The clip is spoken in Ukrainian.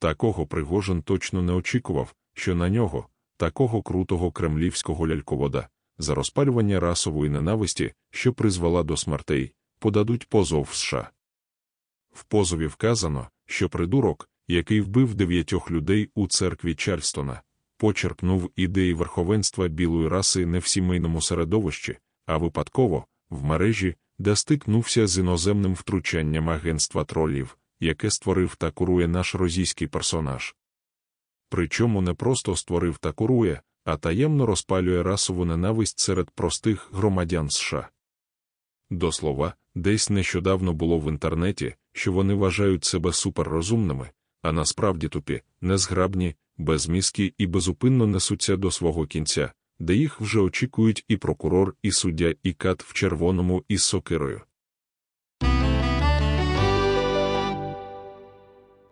Такого Пригожин точно не очікував, що на нього, такого крутого кремлівського ляльковода, за розпалювання расової ненависті, що призвела до смертей, подадуть позов в США. В позові вказано, що придурок, який вбив дев'ятьох людей у церкві Чарльстона, почерпнув ідеї верховенства білої раси не в сімейному середовищі, а випадково, в мережі, де стикнувся з іноземним втручанням агентства тролів, яке створив та курує наш російський персонаж. Причому не просто створив та курує, а таємно розпалює расову ненависть серед простих громадян США. До слова, десь нещодавно було в інтернеті, що вони вважають себе суперрозумними, а насправді тупі, незграбні, безмізкі і безупинно несуться до свого кінця, де їх вже очікують і прокурор, і суддя, і кат в червоному із сокирою.